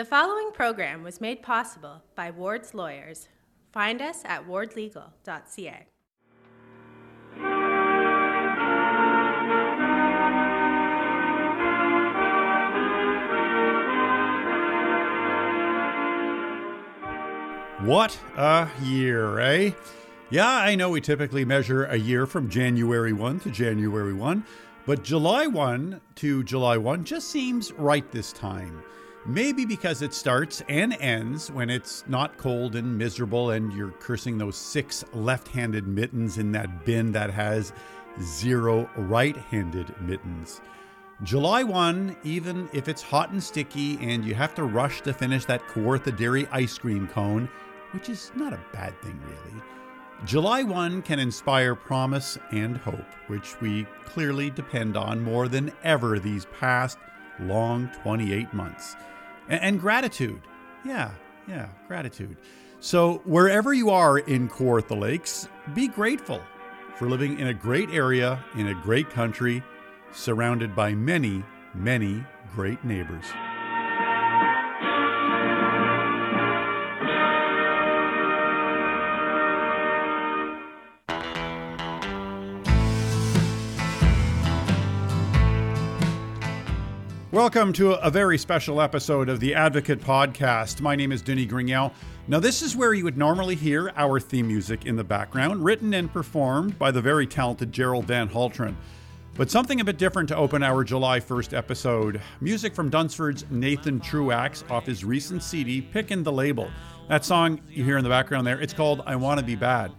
The following program was made possible by Ward's Lawyers. Find us at wardlegal.ca. What a year, eh? Yeah, I know we typically measure a year from January 1 to January 1, but July 1 to July 1 just seems right this time. Maybe because it starts and ends when it's not cold and miserable and you're cursing those six left handed mittens in that bin that has zero right handed mittens. July 1, even if it's hot and sticky and you have to rush to finish that Kawartha Dairy ice cream cone, which is not a bad thing really. July 1 can inspire promise and hope, which we clearly depend on more than ever these past long 28 months. And, and gratitude. Yeah, yeah, gratitude. So, wherever you are in Kawartha Lakes, be grateful for living in a great area, in a great country, surrounded by many, many great neighbors. Welcome to a very special episode of the Advocate Podcast. My name is Denis Grignell. Now, this is where you would normally hear our theme music in the background, written and performed by the very talented Gerald Van Haltren. But something a bit different to open our July 1st episode. Music from Dunsford's Nathan Truax off his recent CD, Pickin' the Label. That song you hear in the background there, it's called I Wanna Be Bad.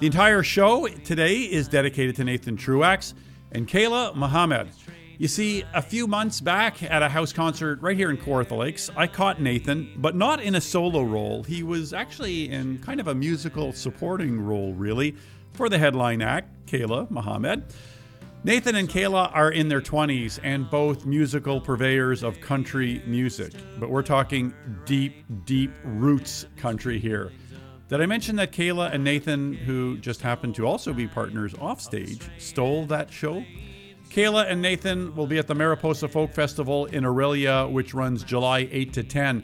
The entire show today is dedicated to Nathan Truax and Kayla Mahomed. You see, a few months back at a house concert right here in Kawartha Lakes, I caught Nathan, but not in a solo role. He was actually in kind of a musical supporting role, really, for the headline act, Kayla Mahomed. Nathan and Kayla are in their 20s and both musical purveyors of country music, but we're talking deep, deep roots country here. Did I mention that Kayla and Nathan, who just happened to also be partners offstage, stole that show? Kayla and Nathan will be at the Mariposa Folk Festival in Orillia, which runs July 8 to 10.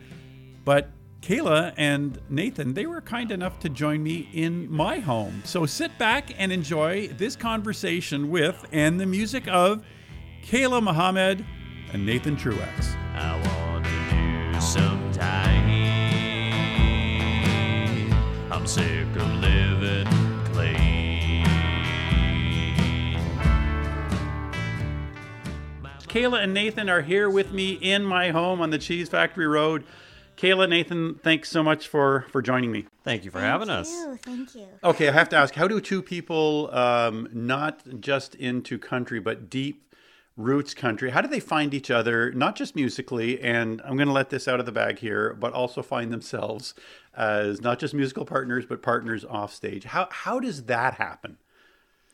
But Kayla and Nathan, they were kind enough to join me in my home. So sit back and enjoy this conversation with and the music of Kayla Mahomed and Nathan Truax. I want to do some. I'm Kayla and Nathan are here with me in my home on the Cheese Factory Road. Kayla, Nathan, thanks so much for for joining me. Thank you for Thank having us. Thank you. Okay, I have to ask, how do two people um, not just into country but deep roots country, how do they find each other, not just musically, and I'm going to let this out of the bag here, but also find themselves as not just musical partners but partners off stage? How how does that happen?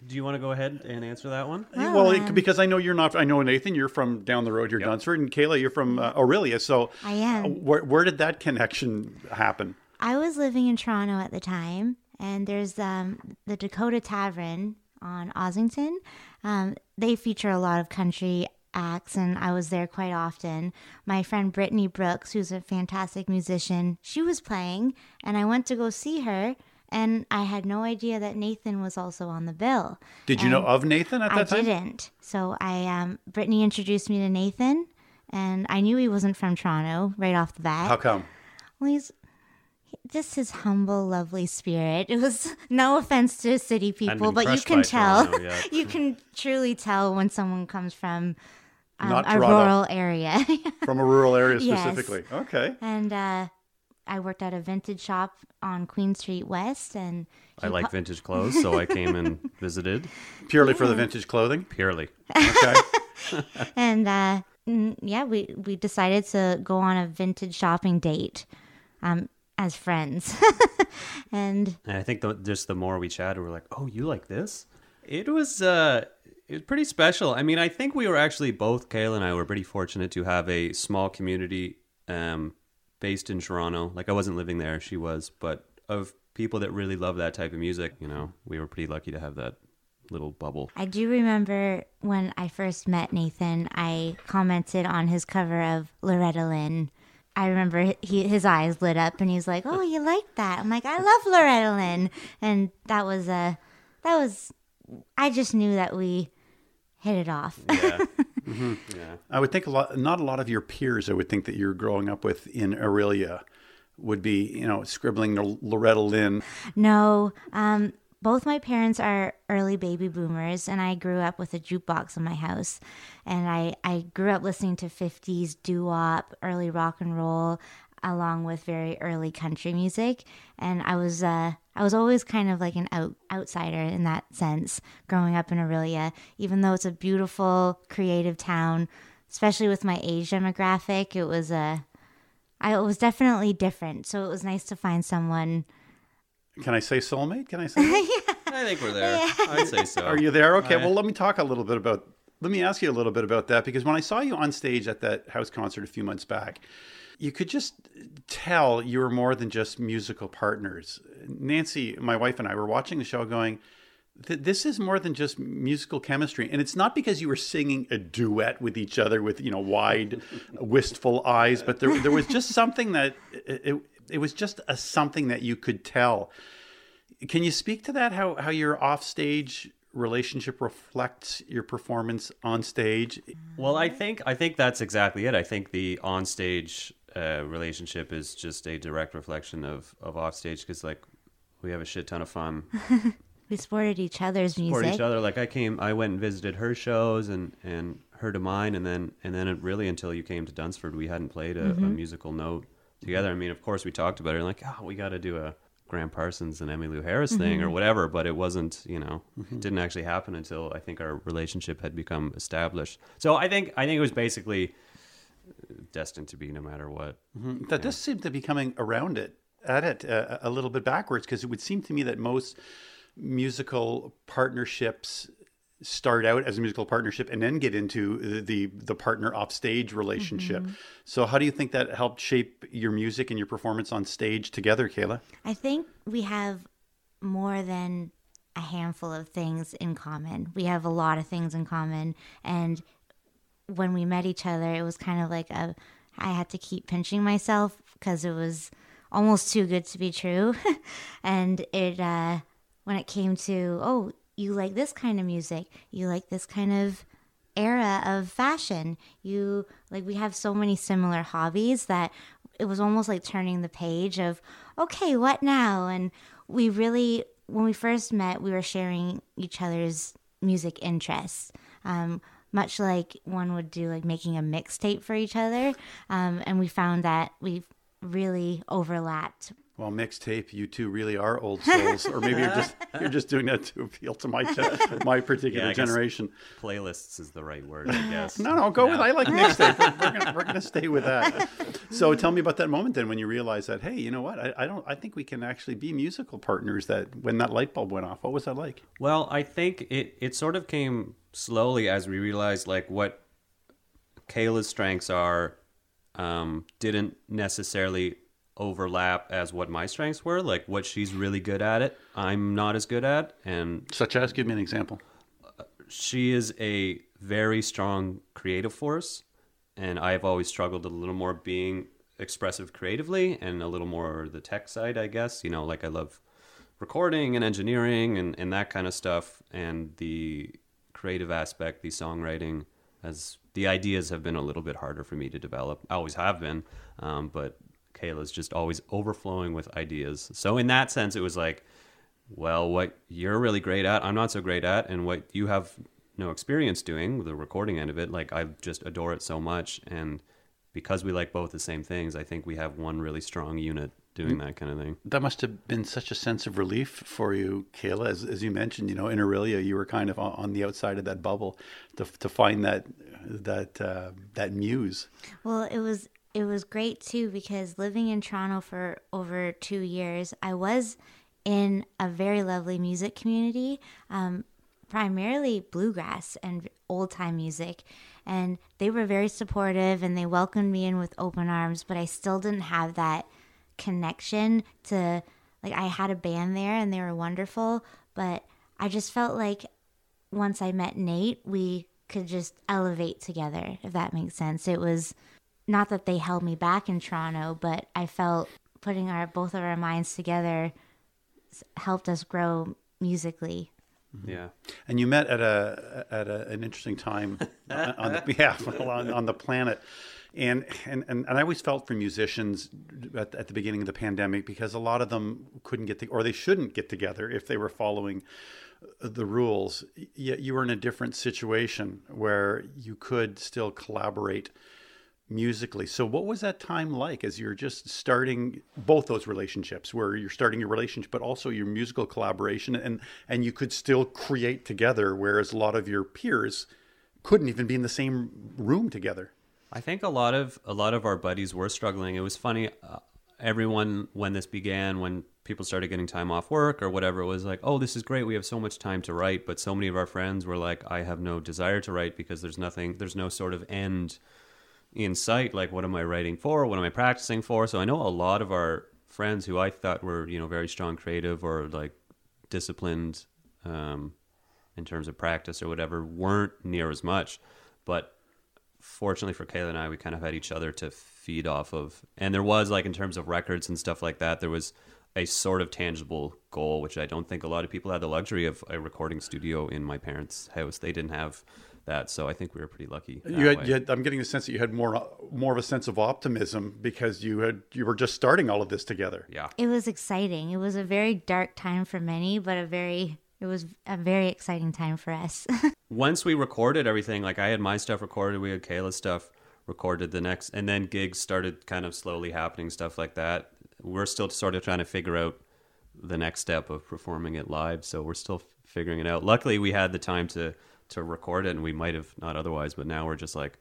Do you want to go ahead and answer that one? Oh, well, it, um, because I know you're not. I know Nathan, you're from down the road. You're Dunsford, and Kayla, you're from uh, Orillia. So I am. uh, Where, where did that connection happen? I was living in Toronto at the time, and there's um, the Dakota Tavern on Ossington. Um, they feature a lot of country acts, and I was there quite often. My friend Brittany Brooks, who's a fantastic musician, she was playing, and I went to go see her. And I had no idea that Nathan was also on the bill. Did you know of Nathan at that I time? didn't. So I um Brittany introduced me to Nathan and I knew he wasn't from Toronto right off the bat. How come? Well, he's he- just his humble, lovely spirit. It was no offense to city people, but you can tell. you can truly tell when someone comes from um, a rural area. From a rural area Yes. specifically. Okay. and uh, I worked at a vintage shop on Queen Street West, and I like vintage clothes, so I came and visited Purely for the vintage clothing. purely. Okay. and uh, yeah, we we decided to go on a vintage shopping date, um, as friends, and And I think the, just the more we chatted, we are like, "Oh, you like this?" It was uh, it was pretty special. I mean, I think we were actually both Kayla and I were pretty fortunate to have a small community um, based in Toronto. Like I wasn't living there; she was, but of people that really love that type of music. You know, we were pretty lucky to have that little bubble. I do remember when I first met Nathan, I commented on his cover of Loretta Lynn I remember he, his eyes lit up and he's like, "Oh, you like that?" I'm like, "I love Loretta Lynn," and that was a that was I just knew that we hit it off. Yeah. I would think a lot, not a lot of your peers. I would think that you're growing up with in Orillia would be, you know, scribbling L- Loretta Lynn. No, um, both my parents are early baby boomers, and I grew up with a jukebox in my house. And I, I grew up listening to 50s doo wop, early rock and roll, along with very early country music. And I was, uh, I was always kind of like an out, outsider in that sense, growing up in Orillia, even though it's a beautiful, creative town, especially with my age demographic. It was a, I, it was definitely different. So it was nice to find someone. Can I say soulmate? Can I say? that? I think we're there. I'd say so. Are you there? Okay. I- Well, let me talk a little bit about. Let me ask you a little bit about that because when I saw you on stage at that house concert a few months back, you could just tell you were more than just musical partners. Nancy, my wife, and I were watching the show, going. This is more than just musical chemistry, and it's not because you were singing a duet with each other with you know wide, wistful eyes, but there there was just something that it, it, was just a something that you could tell. Can you speak to that? How how your offstage relationship reflects your performance on stage? Well, I think I think that's exactly it. I think the onstage uh, relationship is just a direct reflection of of offstage because like we have a shit ton of fun We supported each other's music. for each other. Like I came, I went and visited her shows and and her to mine, and then and then it really until you came to Dunsford, we hadn't played a, a mm-hmm. musical note together. I mean, of course, we talked about it, like oh, we got to do a Gram Parsons and Emmylou Harris thing mm-hmm. or whatever, but it wasn't, you know, it didn't actually happen until I think our relationship had become established. So I think I think it was basically destined to be no matter what. That does seem to be coming around it at it uh, a little bit backwards because it would seem to me that most musical partnerships start out as a musical partnership and then get into the the, the partner offstage relationship. So how do you think that helped shape your music and your performance on stage together, Kayla? I think we have more than a handful of things in common. We have a lot of things in common. And when we met each other, it was kind of like a, I had to keep pinching myself because it was almost too good to be true. and it, uh, when it came to, oh, you like this kind of music, you like this kind of era of fashion. You like we have so many similar hobbies that it was almost like turning the page of okay, what now? And we really when we first met, we were sharing each other's music interests. Um, much like one would do like making a mixtape for each other. Um, and we found that we really overlapped Well, mixtape, you two really are old souls, or maybe you're just you're just doing that to appeal to my my particular Yeah, generation. Playlists is the right word, I guess. No, no, go with I like mixtape. We're, we're, gonna, we're gonna stay with that. So tell me about that moment then when you realized that hey, you know what? I, I don't. I think we can actually be musical partners. That when that light bulb went off, what was that like? Well, I think it, it sort of came slowly as we realized like what Kayla's strengths are um, didn't necessarily overlap as what my strengths were. Like what she's really good at it, I'm not as good at, and Such as, give me an example. she is a very strong creative force, and I've always struggled a little more being expressive creatively and a little more the tech side, I guess. You know, like I love recording and engineering and, and that kind of stuff, and the creative aspect, the songwriting, as the ideas have been a little bit harder for me to develop. I always have been, um, but Kayla's just always overflowing with ideas. So in that sense, it was like, well, what you're really great at, I'm not so great at, and what you have no experience doing, the recording end of it, like I just adore it so much. And because we like both the same things, I think we have one really strong unit doing that kind of thing. That must have been such a sense of relief for you, Kayla. As, as you mentioned, you know, in Orillia, you were kind of on, on the outside of that bubble to, to find that that uh, that muse. Well, it was it was great too because living in Toronto for over two years, I was in a very lovely music community, um, primarily bluegrass and old time music, and they were very supportive and they welcomed me in with open arms. But I still didn't have that connection to like I had a band there and they were wonderful, but I just felt like once I met Nate, we could just elevate together, if that makes sense. It was not that they held me back in Toronto, but I felt putting our both of our minds together helped us grow musically. Mm-hmm. Yeah. And you met at a at a, an interesting time on the yeah on, on the planet. And, and and and I always felt for musicians at, at the beginning of the pandemic because a lot of them couldn't get to, or they shouldn't get together if they were following uh, the rules. Yet you were in a different situation where you could still collaborate musically. So what was that time like as you're just starting both those relationships where you're starting your relationship but also your musical collaboration and and you could still create together whereas a lot of your peers couldn't even be in the same room together. I think a lot of a lot of our buddies were struggling. It was funny. Uh, everyone when this began, when people started getting time off work or whatever, it was like, "Oh, this is great. We have so much time to write." But so many of our friends were like, "I have no desire to write because there's nothing. There's no sort of end in sight. Like, what am I writing for? What am I practicing for?" So I know a lot of our friends who I thought were you know very strong creative or like disciplined um, in terms of practice or whatever weren't near as much, but fortunately for Kayla and I, we kind of had each other to feed off of. And there was like in terms of records and stuff like that, there was a sort of tangible goal, which I don't think a lot of people had the luxury of a recording studio in my parents' house. They didn't have that, so I think we were pretty lucky. You had, you had, I'm getting the sense that you had more more of a sense of optimism because you had you were just starting all of this together. yeah. It was exciting. It was a very dark time for many, but a very it was a very exciting time for us. Once we recorded everything, like I had my stuff recorded, we had Kayla's stuff recorded the next, and then gigs started kind of slowly happening, stuff like that. We're still sort of trying to figure out the next step of performing it live, so we're still figuring it out. Luckily, we had the time to to record it, and we might have not otherwise, but now we're just like,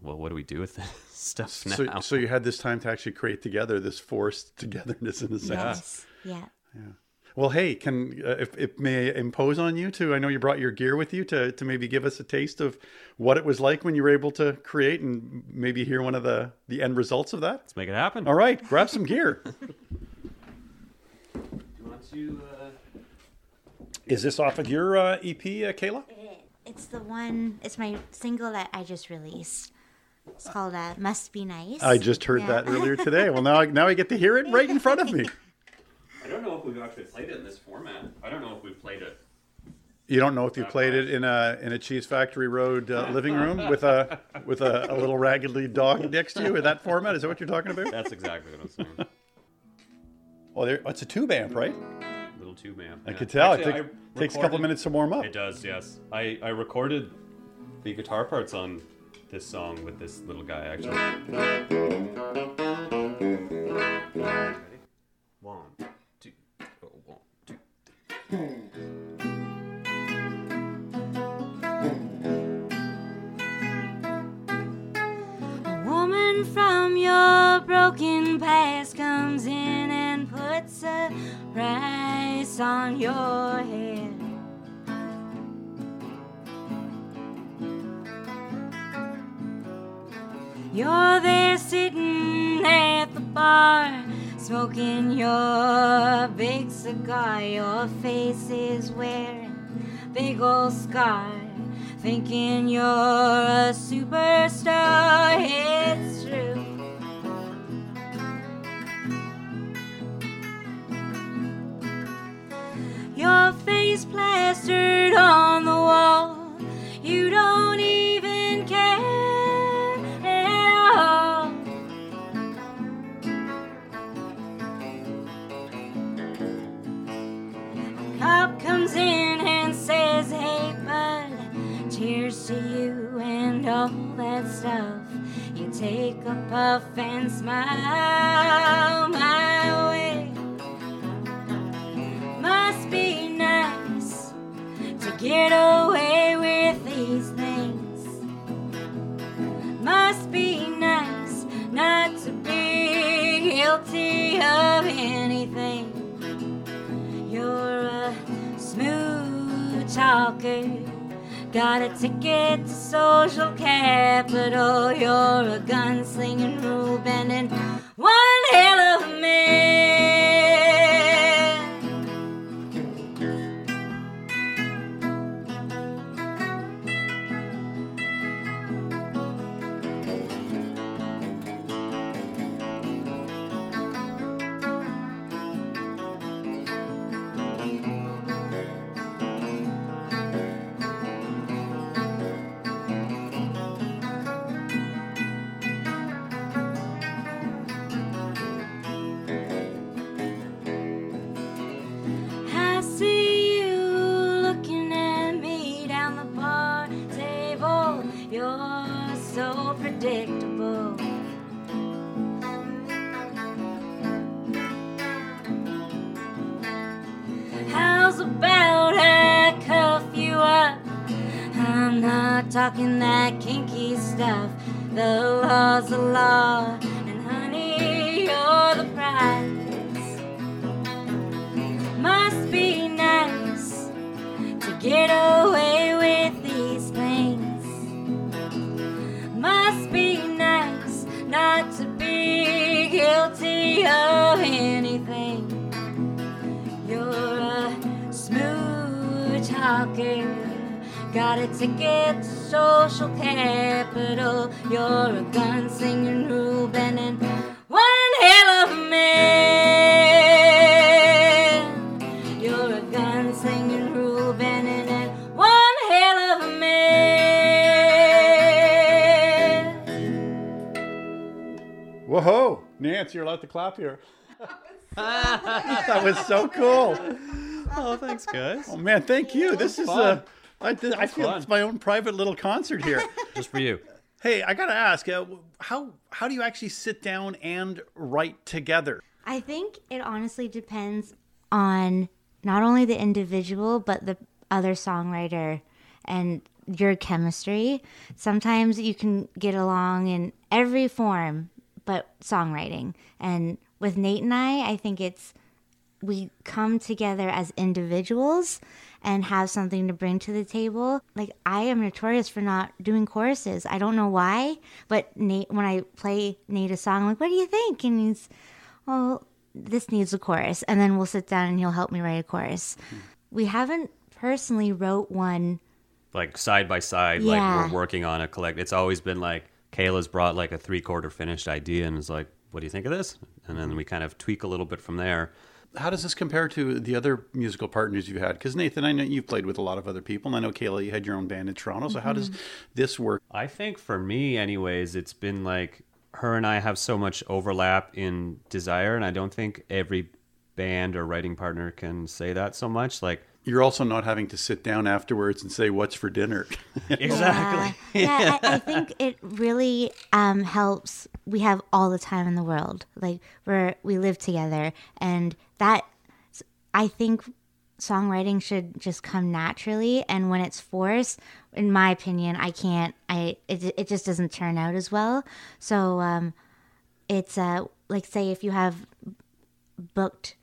well, what do we do with this stuff now? So, so you had this time to actually create together this forced togetherness in a sense. yes. Yeah. Yeah. Well, hey, can uh, if it may impose on you to? I know you brought your gear with you to to maybe give us a taste of what it was like when you were able to create and maybe hear one of the the end results of that. Let's make it happen. All right, grab some gear. Do you want to? Uh... Is this off of your uh, EP, uh, Kayla? It's the one. It's my single that I just released. It's called uh, "Must Be Nice." I just heard Yeah. that earlier today. Well, now I, now I get to hear it right in front of me. I don't know if we've actually played it in this format. I don't know if we've played it. You don't know if you played it in a in a Cheese Factory Road uh, living room with a with a, a little raggedy dog next to you in that format. Is that what you're talking about? That's exactly what I'm saying. Oh, there, it's a tube amp, right? Little tube amp. I yeah. could tell. Actually, it I take- takes a couple recorded- minutes to warm up. It does, yes. I, I recorded the guitar parts on this song with this little guy, actually. Ready? One, two, oh, one, two. A woman from your broken past comes in and puts a price on your head. You're there sitting at the bar, smoking your big cigar. Your face is wearing big old scar, thinking you're a superstar. It's true. Your face plastered on comes in and says, Hey, bud, cheers to you and all that stuff. You take a puff and smile my way. Must be nice to get away Got a ticket to social capital. You're a gunslinging, rule bending, one hell of a man. Unpredictable. How's about I cuff you up? I'm not talking that kinky stuff. The law's the law, Got a ticket to social capital. You're a gun singing Ruben and one hell of a man. You're a gun singing Ruben and one hell of a man. Whoa, Nance, you're allowed to clap here. that was so cool. Oh, thanks, guys. Oh man, thank you. This is fun. uh, I, th- I feel fun. it's my own private little concert here. Just for you. hey, I gotta ask, uh, how how do you actually sit down and write together? I think it honestly depends on not only the individual, but the other songwriter and your chemistry. Sometimes you can get along in every form, but songwriting. And with Nate and I, I think it's we come together as individuals and have something to bring to the table. Like I am notorious for not doing choruses. I don't know why, but Nate, when I play Nate a song, I'm like, "What do you think?" And he's, "Well, this needs a chorus," and then we'll sit down and he'll help me write a chorus. Hmm. We haven't personally wrote one. Like side by side, Yeah. like we're working on a collect. It's always been like Kayla's brought like a three quarter finished idea and is like, "What do you think of this?" And then we kind of tweak a little bit from there. How does this compare to the other musical partners you've had? Because Nathan, I know you've played with a lot of other people, and I know Kayla, you had your own band in Toronto. So how does mm-hmm. this work? I think for me, anyways, it's been like her and I have so much overlap in desire, and I don't think every band or writing partner can say that so much. Like, You're also not having to sit down afterwards and say, "What's for dinner?" exactly. Yeah, I, I think it really um, helps. We have all the time in the world. Like we're we live together, and that I think songwriting should just come naturally. And when it's forced, in my opinion, I can't. I it it just doesn't turn out as well. So um, it's uh like say if you have booked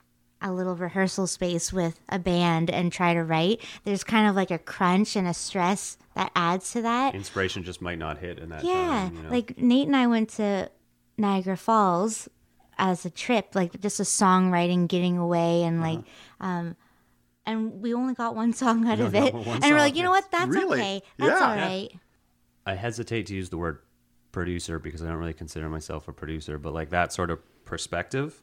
a little rehearsal space with a band and try to write there's kind of like a crunch and a stress that adds to that Inspiration just might not hit in that yeah time. You know? like nate and i went to niagara falls as a trip like just a songwriting getting away and like um and we only got one song out of it one and we're like you know what that's Really? okay that's Yeah. all right I hesitate to use the word producer because I don't really consider myself a producer, but like that sort of perspective.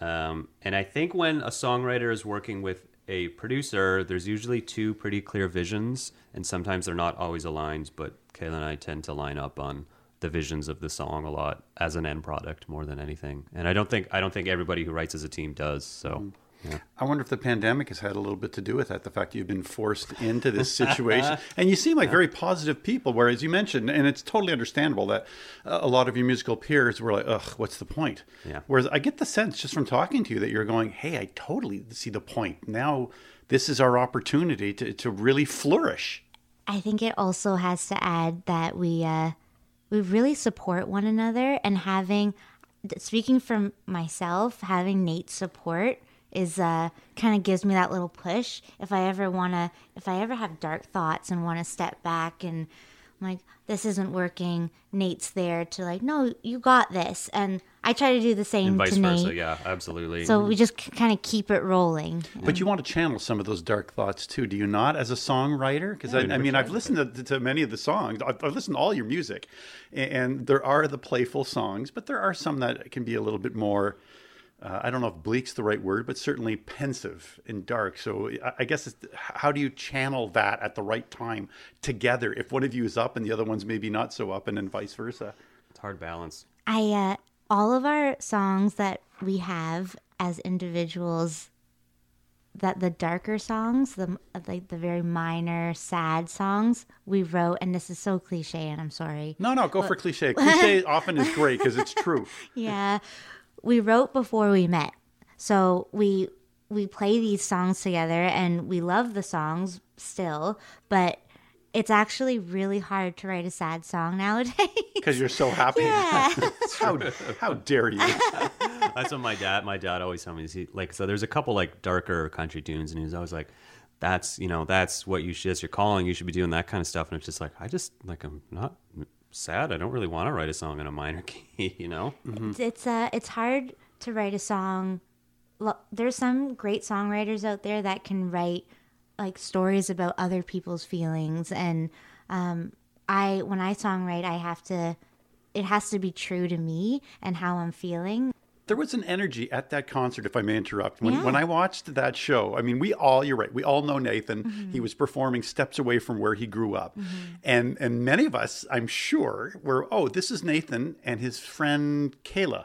Um, and I think when a songwriter is working with a producer, there's usually two pretty clear visions, and sometimes they're not always aligned. But Kayla and I tend to line up on the visions of the song a lot as an end product more than anything. And I don't think I don't think everybody who writes as a team does. So. Yeah. I wonder if the pandemic has had a little bit to do with that. The fact that you've been forced into this situation, and you seem like very positive people. Whereas you mentioned, and it's totally understandable that uh, a lot of your musical peers were like, "Ugh, what's the point?" Yeah. Whereas I get the sense just from talking to you that you're going, "Hey, I totally see the point. Now, this is our opportunity to to really flourish." I think it also has to add that we uh, we really support one another and having speaking from myself, having Nate's support is uh, kind of gives me that little push if I ever want to if I ever have dark thoughts and want to step back and I'm like this isn't working. Nate's there to like no, you got this, and I try to do the same And vice to versa, Nate. yeah, absolutely. So we just kind of keep it rolling. But you want to channel some of those dark thoughts too, do you not, as a songwriter? Because I, I mean, I've listened to, to many of the songs. I've, I've listened to all your music, and, and there are the playful songs, but there are some that can be a little bit more. Uh, I don't know if bleak's the right word, but certainly pensive and dark. So I, I guess it's, how do you channel that at the right time together? If one of you is up and the other one's maybe not so up, and then vice versa. it's hard balance. I uh, all of our songs that we have as individuals, that the darker songs, the like the very minor, sad songs, we wrote, and this is so cliche, and I'm sorry. No, no, go for cliche. Cliche often is great because it's true. Yeah, we wrote before we met, so we we play these songs together, and we love the songs still, but it's actually really hard to write a sad song nowadays. Because you're so happy. yeah. how, how dare you? That's what my dad my dad always told me. Is he like so? There's a couple like darker country tunes, and he was always like, "That's you know that's what you should. That's your calling. You should be doing that kind of stuff." And it's just like I just like I'm not sad. I don't really want to write a song in a minor key. You know. It's- it's uh it's hard to write a song there's some great songwriters out there that can write like stories about other people's feelings and um i when i songwrite i have to it has to be true to me and how i'm feeling There was an energy at that concert, if I may interrupt. When, Yeah. when I watched that show, I mean, we all, you're right, we all know Nathan. Mm-hmm. He was performing steps away from where he grew up. Mm-hmm. And, and many of us, I'm sure, were, oh, this is Nathan and his friend Kayla.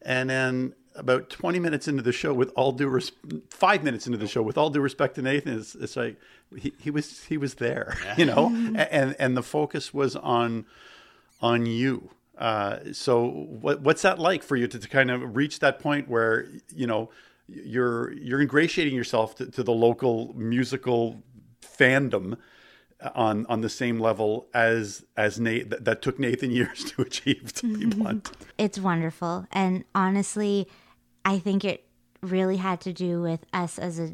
And then about 20 minutes into the show, with all due res- five minutes into the show, with all due respect to Nathan, it's, it's like he, he was he was there, you know, mm-hmm. and and the focus was on on you. Uh, so what, what's that like for you to, to kind of reach that point where you know you're you're ingratiating yourself to, to the local musical fandom on on the same level as as Nate that, that took Nathan years to achieve to be blunt. it's wonderful. And honestly i think it really had to do with us as a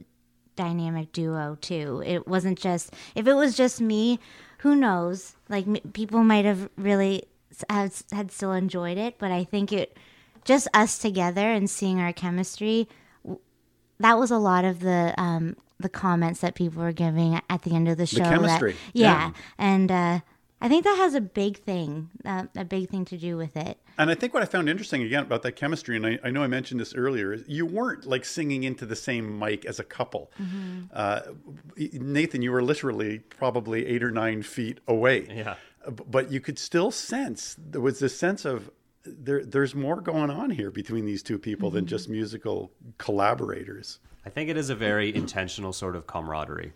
dynamic duo too. It wasn't just if it was just me who knows? Like m- people might have really s- had, had still enjoyed it but i think it just us together and seeing our chemistry that was a lot of the um the comments that people were giving at the end of the show that- chemistry, yeah, yeah. and uh i think that has a big thing uh, a big thing to do with it And I think what I found interesting again about that chemistry, and I, I know I mentioned this earlier, is you weren't like singing into the same mic as a couple. Uh, Nathan, you were literally probably eight or nine feet away. Yeah. But you could still sense there was this sense of there. There's more going on here between these two people than just mm-hmm. musical collaborators. I think it is a very intentional sort of camaraderie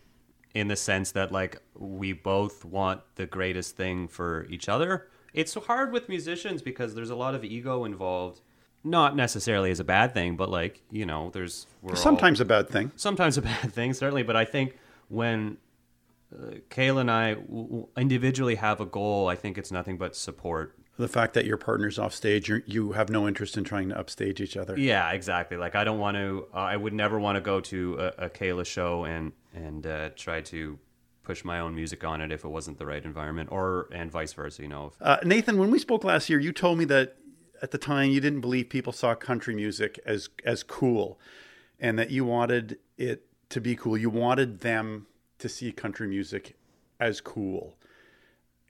in the sense that like we both want the greatest thing for each other. It's hard with musicians because there's a lot of ego involved. Not necessarily as a bad thing, but like, you know, there's we're all- Sometimes a bad thing. sometimes a bad thing, certainly. But I think when uh, Kayla and I w- individually have a goal, I think it's nothing but support. The fact that your partner's off stage, you're, you have no interest in trying to upstage each other. Yeah, exactly. Like I don't want to. Uh, I would never want to go to a, a Kayla show and and uh, try to push my own music on it if it wasn't the right environment, or and vice versa. You know, if, Uh, Nathan, when we spoke last year, you told me that at the time you didn't believe people saw country music as as cool, and that you wanted it to be cool. You wanted them to see country music as cool.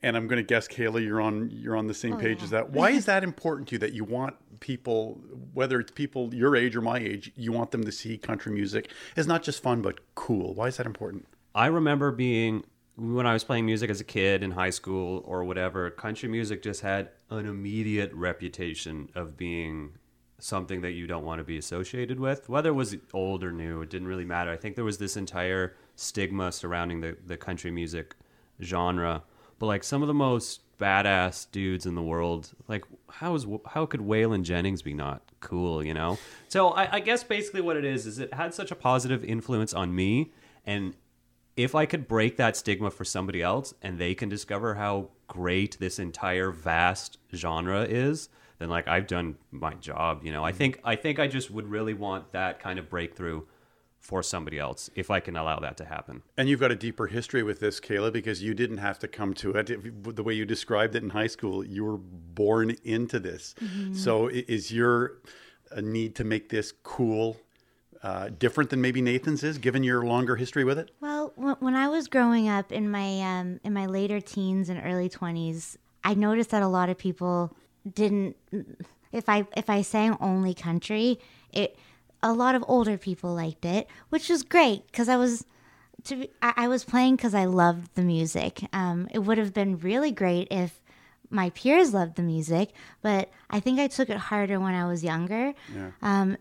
And I'm going to guess, Kayla, you're on you're on the same oh, page as that. Why is that important to you? That you want people, whether it's people your age or my age, you want them to see country music as not just fun but cool. Why is that important? I remember being when I was playing music as a kid in high school or whatever. Country music just had an immediate reputation of being something that you don't want to be associated with, whether it was old or new. It didn't really matter. I think there was this entire stigma surrounding the the country music genre. But like some of the most badass dudes in the world, like how is how could Waylon Jennings be not cool? You know. So I, I guess basically what it is is it had such a positive influence on me, and if I could break that stigma for somebody else and they can discover how great this entire vast genre is, then like I've done my job, you know. I mm-hmm. think I think I just would really want that kind of breakthrough for somebody else if I can allow that to happen. And you've got a deeper history with this, Kayla, because you didn't have to come to it. The way you described it in high school, you were born into this. So is your uh, need to make this cool uh, different than maybe Nathan's is, given your longer history with it? Well, when I was growing up in my um, in my later teens and early twenties, I noticed that a lot of people didn't. If I if I sang only country, it a lot of older people liked it, which was great because I was to be, I, I was playing because I loved the music. Um, it would have been really great if my peers loved the music, but I think I took it harder when I was younger. Um,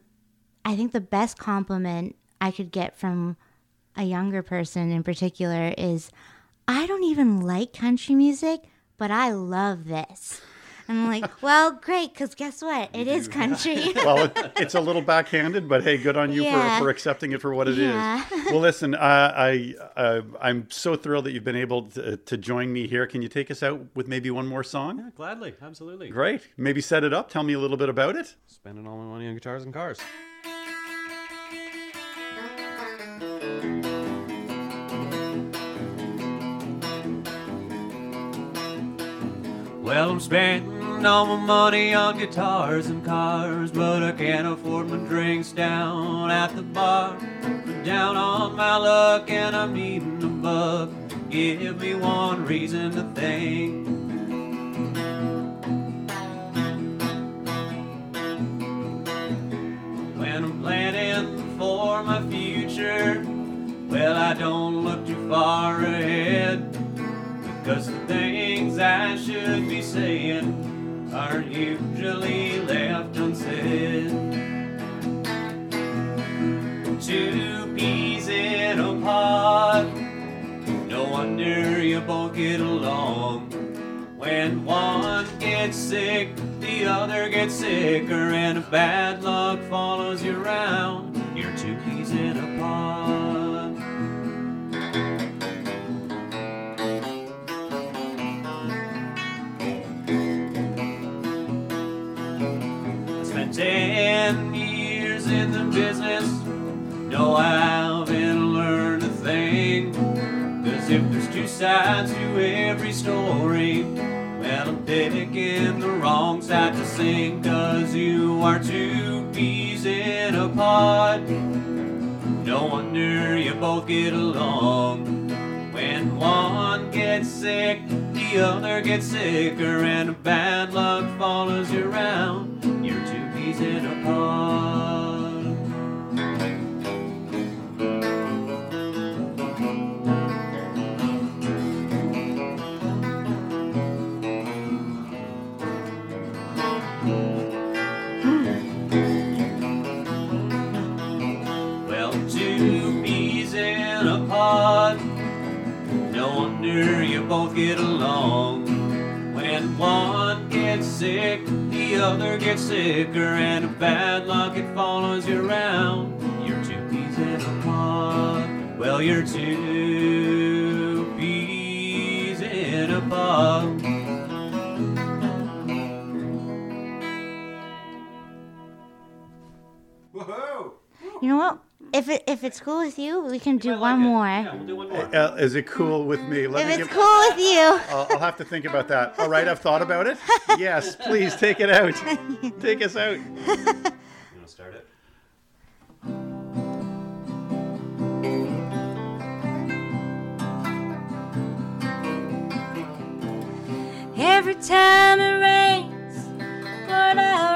I think the best compliment I could get from a younger person in particular is I don't even like country music, but I love this. And I'm like, well, great, because guess what? It is country. well, it, it's a little backhanded, but hey, good on you Yeah. for, for accepting it for what it is. Yeah. Well, listen, uh, I uh, I'm so thrilled that you've been able to, to join me here. Can you take us out with maybe one more song? Yeah, gladly, absolutely. Great. Maybe set it up. Tell me a little bit about it. Spending all my money on guitars and cars. Well, I'm spending all my money on guitars and cars, but I can't afford my drinks down at the bar. I'm down on my luck and I'm needing a buck. Give me one reason to think. When I'm planning for my future, well, I don't look too far ahead. Because the things I should be saying are usually left unsaid. Two peas in a pod, no wonder you both get along. When one gets sick, the other gets sicker, and bad luck follows you around, No, I haven't learned a thing. Cause if there's two sides to every story, well, I'm picking the wrong side to sing. Cause you are two peas in a pod. No wonder you both get along. When one gets sick, the other gets sicker, and bad luck follows you around, you're two peas in a pod. Sick, the other gets sicker, and if bad luck it follows you around, you're two peas in a pod. Well, you're two peas in a pod. you know what? If it if it's cool with you, we can do one more. Yeah, we'll do one more. Uh, is it cool with me? Let If me it's give- cool with you. I'll, I'll have to think about that. All right, I've thought about it. Yes, please take it out. Take us out. You want to start it? Every time it rains, Lord, I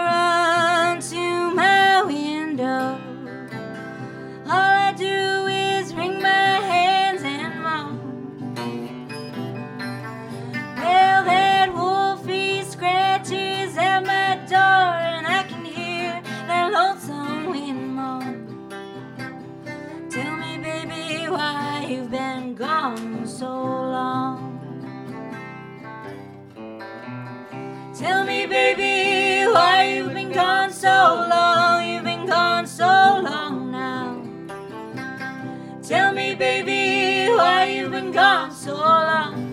you've been gone so long.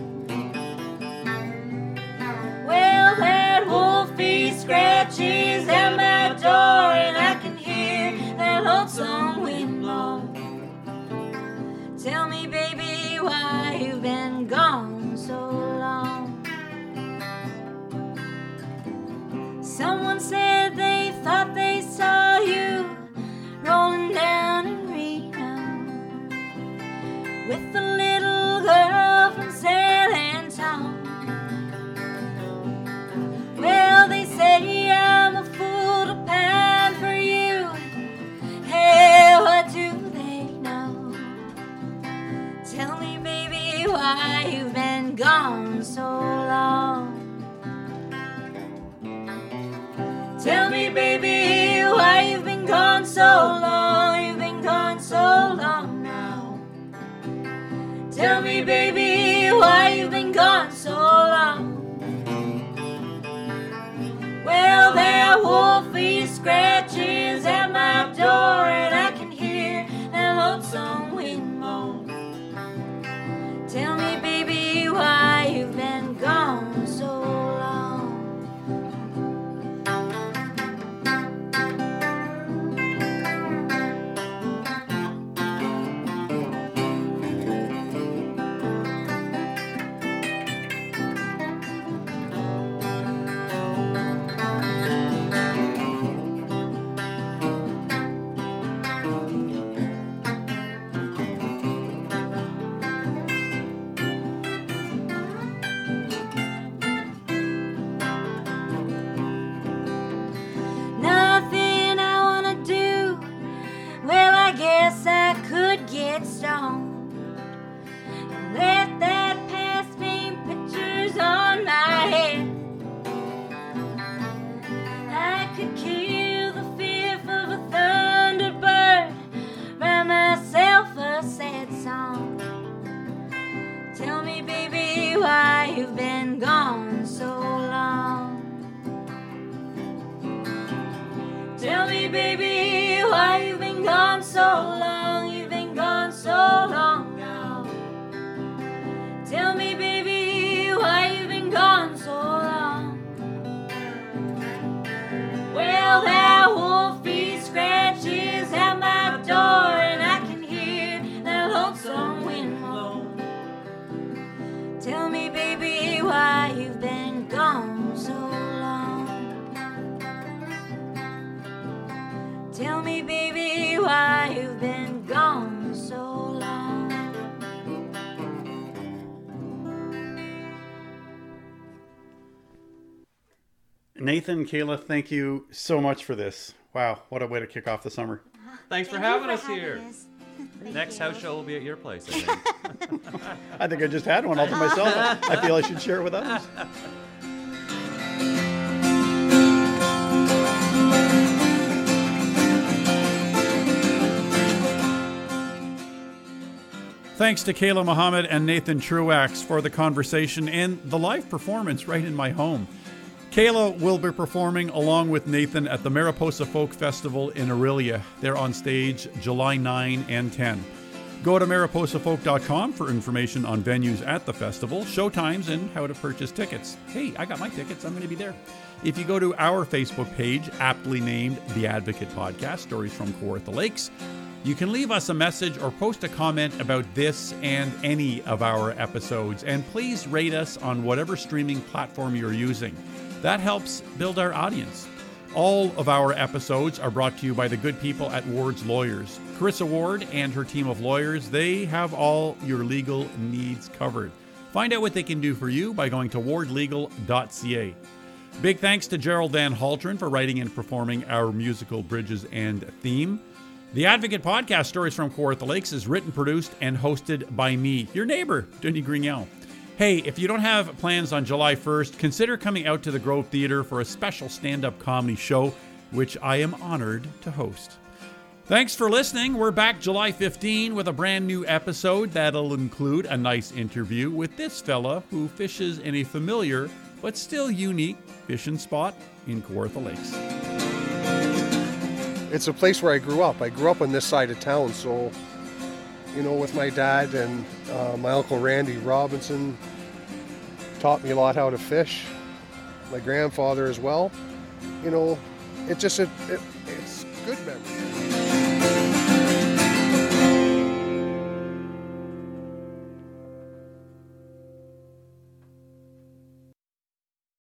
Baby, why you've been gone so long. Well, there are wolfy scratches Nathan, Kayla, thank you so much for this. Wow, what a way to kick off the summer. Thanks for Thank you having for us having here. us. Next house show will be at your place, I think. I think I just had one all to myself. I feel I should share it with others. Thanks to Kayla Mahomed and Nathan Truax for the conversation and the live performance right in my home. Kayla will be performing along with Nathan at the Mariposa Folk Festival in Orillia. They're on stage July 9 and 10. Go to mariposafolk.com for information on venues at the festival, showtimes, and how to purchase tickets. Hey, I got my tickets. I'm going to be there. If you go to our Facebook page, aptly named The Advocate Podcast, Stories from Kawartha Lakes, you can leave us a message or post a comment about this and any of our episodes. And please rate us on whatever streaming platform you're using. That helps build our audience. All of our episodes are brought to you by the good people at Ward's Lawyers. Carissa Ward and her team of lawyers, they have all your legal needs covered. Find out what they can do for you by going to wardlegal.ca. Big thanks to Gerald Van Haltern for writing and performing our musical Bridges and theme. The Advocate Podcast, Stories from Kawartha Lakes, is written, produced, and hosted by me, your neighbor, Denny Grignell. Hey, if you don't have plans on July 1st, consider coming out to the Grove Theater for a special stand up comedy show, which I am honored to host. Thanks for listening. We're back July 15 with a brand new episode that'll include a nice interview with this fella who fishes in a familiar but still unique fishing spot in Kawartha Lakes. it's a place where I grew up. I grew up on this side of town, so you know, with my dad and uh, my uncle Randy Robinson taught me a lot how to fish. My grandfather as well. You know, it just it, it it's good memories.